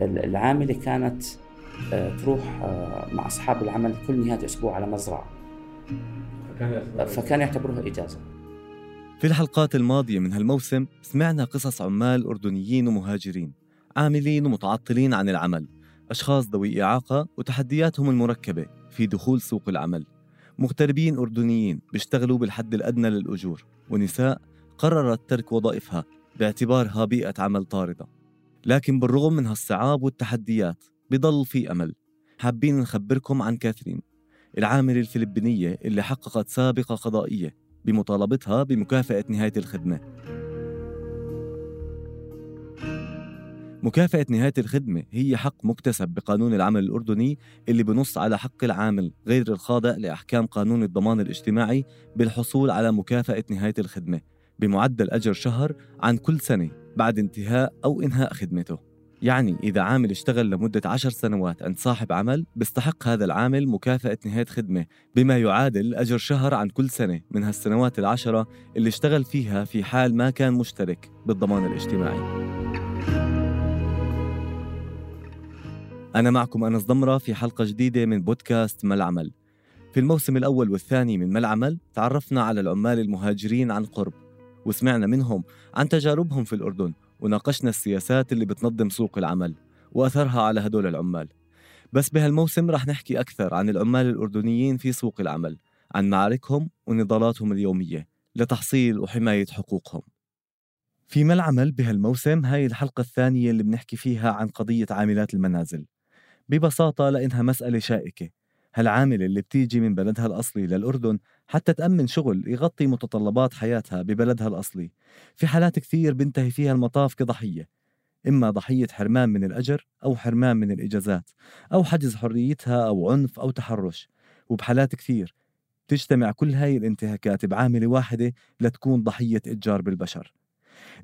العاملة كانت آه، تروح آه، مع أصحاب العمل كل نهاية أسبوع على مزرعة. فكان يعتبروها إجازة. في الحلقات الماضية من هالموسم سمعنا قصص عمال أردنيين ومهاجرين عاملين ومتعطلين عن العمل. أشخاص ذوي إعاقة وتحدياتهم المركبة في دخول سوق العمل. مغتربين أردنيين بيشتغلوا بالحد الأدنى للأجور ونساء قررت ترك وظائفها باعتبارها بيئة عمل طاردة. لكن بالرغم من هالصعاب والتحديات بضل في أمل. حابين نخبركم عن كاثرين العاملة الفلبينية اللي حققت سابقة قضائية بمطالبتها بمكافأة نهاية الخدمة. مكافأة نهاية الخدمة هي حق مكتسب بقانون العمل الأردني اللي بنص على حق العامل غير الخاضع لأحكام قانون الضمان الاجتماعي بالحصول على مكافأة نهاية الخدمة بمعدل أجر شهر عن كل سنة. بعد انتهاء أو إنهاء خدمته. يعني إذا عامل اشتغل لمدة عشر سنوات عند صاحب عمل بيستحق هذا العامل مكافأة نهاية خدمة بما يعادل أجر شهر عن كل سنة من هالسنوات العشرة اللي اشتغل فيها في حال ما كان مشترك بالضمان الاجتماعي. أنا معكم أنس ضمرة في حلقة جديدة من بودكاست ما العمل في الموسم الأول والثاني من ما العمل تعرفنا على العمال المهاجرين عن قرب. وسمعنا منهم عن تجاربهم في الأردن وناقشنا السياسات اللي بتنظم سوق العمل وأثرها على هدول العمال. بس بهالموسم رح نحكي أكثر عن العمال الأردنيين في سوق العمل عن معاركهم ونضالاتهم اليومية لتحصيل وحماية حقوقهم. في ما العمل بهالموسم هاي الحلقة الثانية اللي بنحكي فيها عن قضية عاملات المنازل. ببساطة لأنها مسألة شائكة هالعاملة اللي بتيجي من بلدها الأصلي للأردن حتى تأمن شغل يغطي متطلبات حياتها ببلدها الأصلي. في حالات كثير بنتهي فيها المطاف كضحية إما ضحية حرمان من الأجر أو حرمان من الإجازات أو حجز حريتها أو عنف أو تحرش. وبحالات كثير تجتمع كل هاي الانتهاكات بعاملة واحدة لتكون ضحية إتجار بالبشر.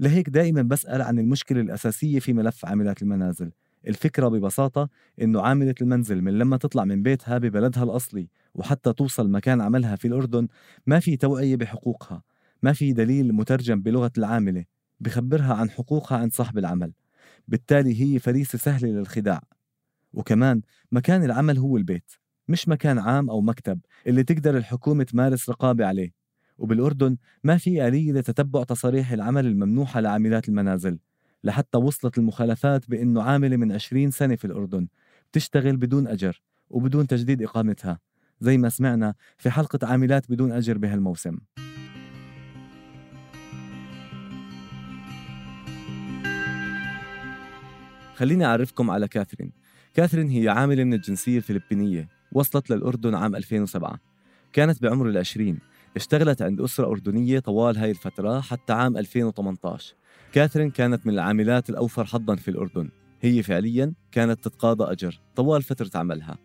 لهيك دائما بسأل عن المشكلة الأساسية في ملف عاملات المنازل. الفكرة ببساطة إنه عاملة المنزل من لما تطلع من بيتها ببلدها الأصلي وحتى توصل مكان عملها في الأردن ما في توعية بحقوقها ما في دليل مترجم بلغة العاملة بخبرها عن حقوقها عند صاحب العمل بالتالي هي فريسة سهلة للخداع. وكمان مكان العمل هو البيت مش مكان عام أو مكتب اللي تقدر الحكومة تمارس رقابة عليه. وبالأردن ما في آلية لتتبع تصاريح العمل الممنوحة لعاملات المنازل. لحتى وصلت المخالفات بأنه عاملة من 20 سنة في الأردن. بتشتغل بدون أجر وبدون تجديد إقامتها. زي ما سمعنا في حلقة عاملات بدون أجر بهالموسم. خليني أعرفكم على كاثرين. كاثرين هي عاملة من الجنسية الفلبينية وصلت للأردن عام 2007 كانت بعمر العشرين. اشتغلت عند أسرة أردنية طوال هاي الفترة حتى عام 2018 كاثرين كانت من العاملات الأوفر حظا في الأردن. هي فعليا كانت تتقاضى أجر طوال فترة عملها.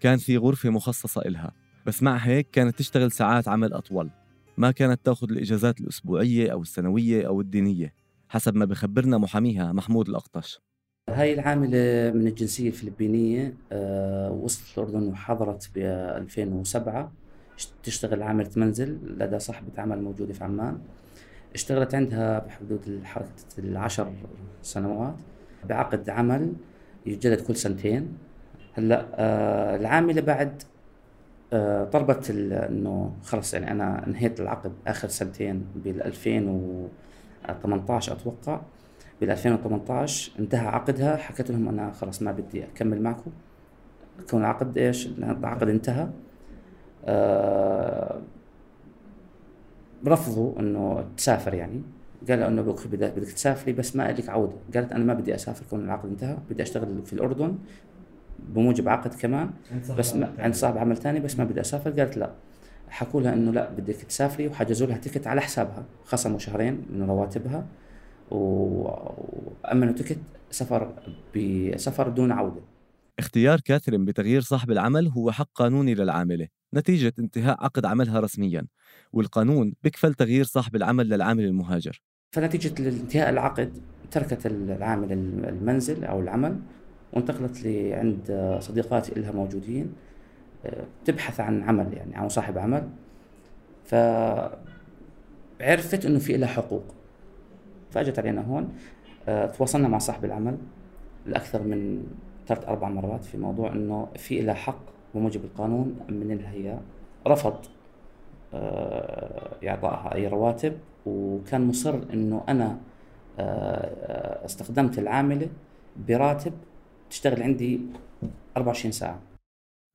كان في غرفة مخصصة إلها بس مع هيك كانت تشتغل ساعات عمل أطول. ما كانت تأخذ الإجازات الأسبوعية أو السنوية أو الدينية حسب ما بخبرنا محاميها محمود الأقطش هاي العاملة من الجنسية الفلبينية أه وصلت الأردن وحضرت ب 2007 تشتغل عاملة منزل لدى صاحبة عمل موجودة في عمان. اشتغلت عندها بحدود حركة العشر سنوات. بعقد عمل يجدد كل سنتين. هلأ آه العاملة بعد آه طلبت إنه خلص يعني أنا انهيت العقد آخر سنتين بال 2018 أتوقع. بال 2018 انتهى عقدها. حكيت لهم أنا خلص ما بدي أكمل معكم. كون العقد إيش؟ العقد انتهى. رفضوا إنه تسافر يعني. قال إنه بدك تسافري بس ما لك عودة. قالت أنا ما بدي أسافر كون العقد انتهى بدي أشتغل في الأردن بموجب عقد كمان بس ما عند صاحب عمل ثاني بس ما بدي أسافر. قالت لا. حكوا لها إنه لا بدك تسافري وحجزوا لها ticket على حسابها. خصموا شهرين من رواتبها وأمنوا ticket سفر بسفر دون عودة. اختيار كاثرين بتغيير صاحب العمل هو حق قانوني للعاملة. نتيجة انتهاء عقد عملها رسميا والقانون بكفل تغيير صاحب العمل للعامل المهاجر. فنتيجة انتهاء العقد تركت العامل المنزل أو العمل وانتقلت لعند صديقاتي إلها موجودين آه، تبحث عن عمل يعني عن صاحب عمل. فعرفت إنه في لها حقوق. فأجت علينا هون آه، تواصلنا مع صاحب العمل لأكثر من ثلاث أربع مرات في موضوع إنه في لها حق بموجب القانون من الهيئه رفض آه، إعطائها أي رواتب. وكان مصر إنه أنا آه، استخدمت العاملة براتب تشتغل عندي 24 ساعة.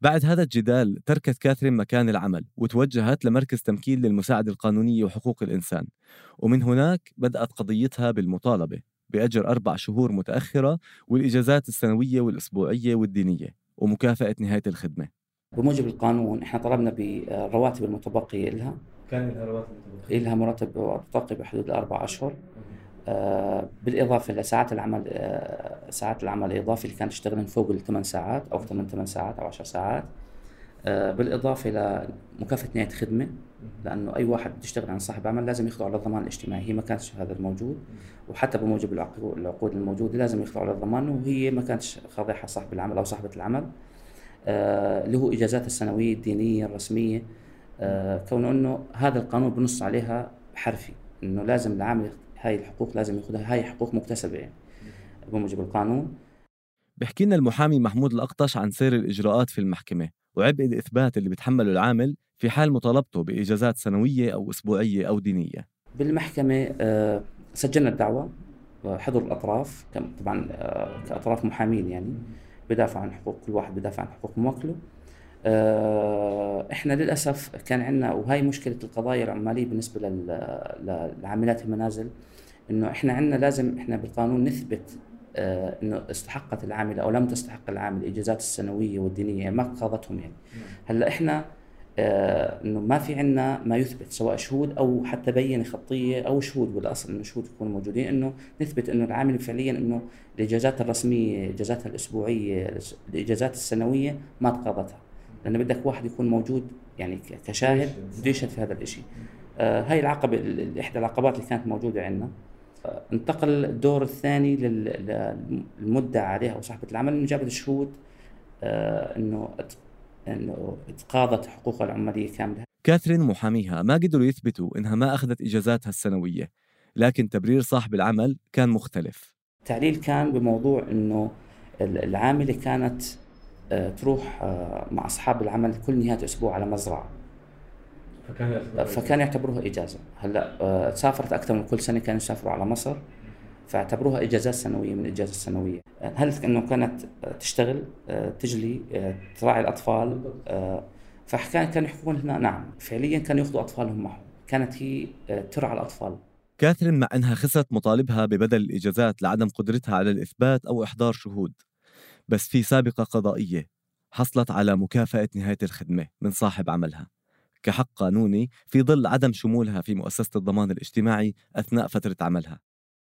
بعد هذا الجدال تركت كاثرين مكان العمل وتوجهت لمركز تمكين للمساعدة القانونية وحقوق الإنسان. ومن هناك بدأت قضيتها بالمطالبة بأجر أربع شهور متأخرة والإجازات السنوية والأسبوعية والدينية. ومكافأة نهاية الخدمة. بموجب القانون إحنا طلبنا بالرواتب المتبقية لها كان لها رواتب متبقية؟ لها مرتب متبقي بحدود الأربع أشهر. آه بالإضافة لساعات العمل آه ساعات العمل الإضافي اللي كانت تشتغل فوق الثمان ساعات أو ثمان ثمان ساعات أو عشر ساعات. آه بالإضافة لمكافأة نهاية خدمة لأنه أي واحد بيشتغل عن صاحب عمل لازم يخضع للضمان الاجتماعي هي ما كانتش هذا الموجود. وحتى بموجب العقود الموجودة لازم يخضعوا للضمان وهي ما كانتش خاضعها صاحب العمل أو صاحبة العمل. آه له إجازات السنوية الدينية الرسمية. آه كون أنه هذا القانون بنص عليها حرفي أنه لازم العامل هاي الحقوق لازم ياخذها هاي حقوق مكتسبة يعني بموجب القانون. بحكي لنا المحامي محمود الأقطش عن سير الإجراءات في المحكمة. وعبء الإثبات اللي بتحمله العامل في حال مطالبته بإجازات سنوية أو أسبوعية أو دينية. بالمحكمة آه، سجلنا الدعوة وحضر الأطراف طبعا آه، كأطراف محامين يعني بدافع عن حقوق كل واحد بدافع عن حقوق موكله آه، إحنا للأسف كان عندنا وهي مشكلة القضايا العمالية بالنسبة لعاملات المنازل إنه إحنا عندنا لازم إحنا بالقانون نثبت آه إنه استحقت العامله أو لم تستحق العامل الإجازات السنوية والدينية ما قاضتهم يعني. هلأ إحنا آه إنه ما في عندنا ما يثبت سواء شهود أو حتى بينه خطية أو شهود بالاصل إنه شهود يكونوا موجودين إنه نثبت إنه العامل فعليا إنه الإجازات الرسمية اجازاتها الأسبوعية الإجازات السنوية ما تقاضتها. لأنه بدك واحد يكون موجود يعني كشاهد بده يشهد في هذا الشيء آه هاي العقبه إحدى العقبات اللي كانت موجودة عندنا آه انتقل الدور الثاني للمدعى عليها أو صاحبه العمل إنه جابت الشهود آه إنه إنه تقاضت حقوقها العمالية كاملة. كاثرين ومحاميها ما قدروا يثبتوا إنها ما أخذت إجازاتها السنوية لكن تبرير صاحب العمل كان مختلف. التعليل كان بموضوع إنه العاملة كانت آه، تروح آه، مع أصحاب العمل كل نهاية أسبوع على مزرعة. فكان فكان يعتبروها إجازة. هلا آه، سافرت أكثر من كل سنة كانوا يسافروا على مصر فاعتبروها إجازات سنوية من الإجازة السنوية. هل إنه كانت تشتغل تجلي تراعي الأطفال فكان كانوا يحكون هنا. نعم فعليا كانوا يأخذوا أطفالهم معهم. كانت هي ترعى الأطفال. كاثرين مع إنها خسرت مطالبها ببدل الإجازات لعدم قدرتها على الإثبات أو إحضار شهود. بس في سابقة قضائية حصلت على مكافأة نهاية الخدمة من صاحب عملها. كحق قانوني في ظل عدم شمولها في مؤسسة الضمان الاجتماعي أثناء فترة عملها.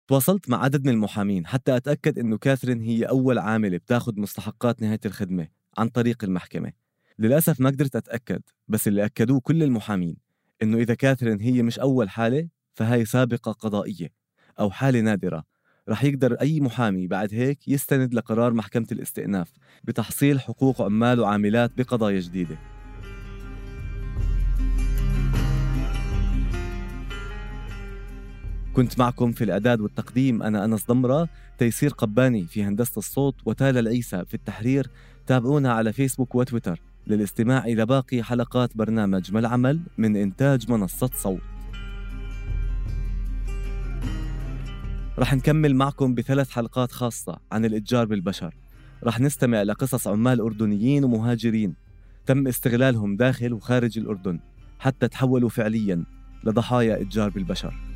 تواصلت مع عدد من المحامين حتى أتأكد أنه كاثرين هي أول عاملة بتاخذ مستحقات نهاية الخدمة عن طريق المحكمة. للأسف ما قدرت أتأكد بس اللي أكدوه كل المحامين أنه إذا كاثرين هي مش أول حالة فهي سابقة قضائية أو حالة نادرة. رح يقدر أي محامي بعد هيك يستند لقرار محكمة الاستئناف بتحصيل حقوق عمال وعاملات بقضايا جديدة. كنت معكم في الإعداد والتقديم. أنا أنس ضمرة تيسير قباني في هندسة الصوت وتالا العيسى في التحرير. تابعونا على فيسبوك وتويتر للاستماع إلى باقي حلقات برنامج ما العمل من إنتاج منصة صوت. رح نكمل معكم بثلاث حلقات خاصة عن الإتجار بالبشر. رح نستمع لقصص عمال أردنيين ومهاجرين تم استغلالهم داخل وخارج الأردن حتى تحولوا فعليا لضحايا إتجار بالبشر.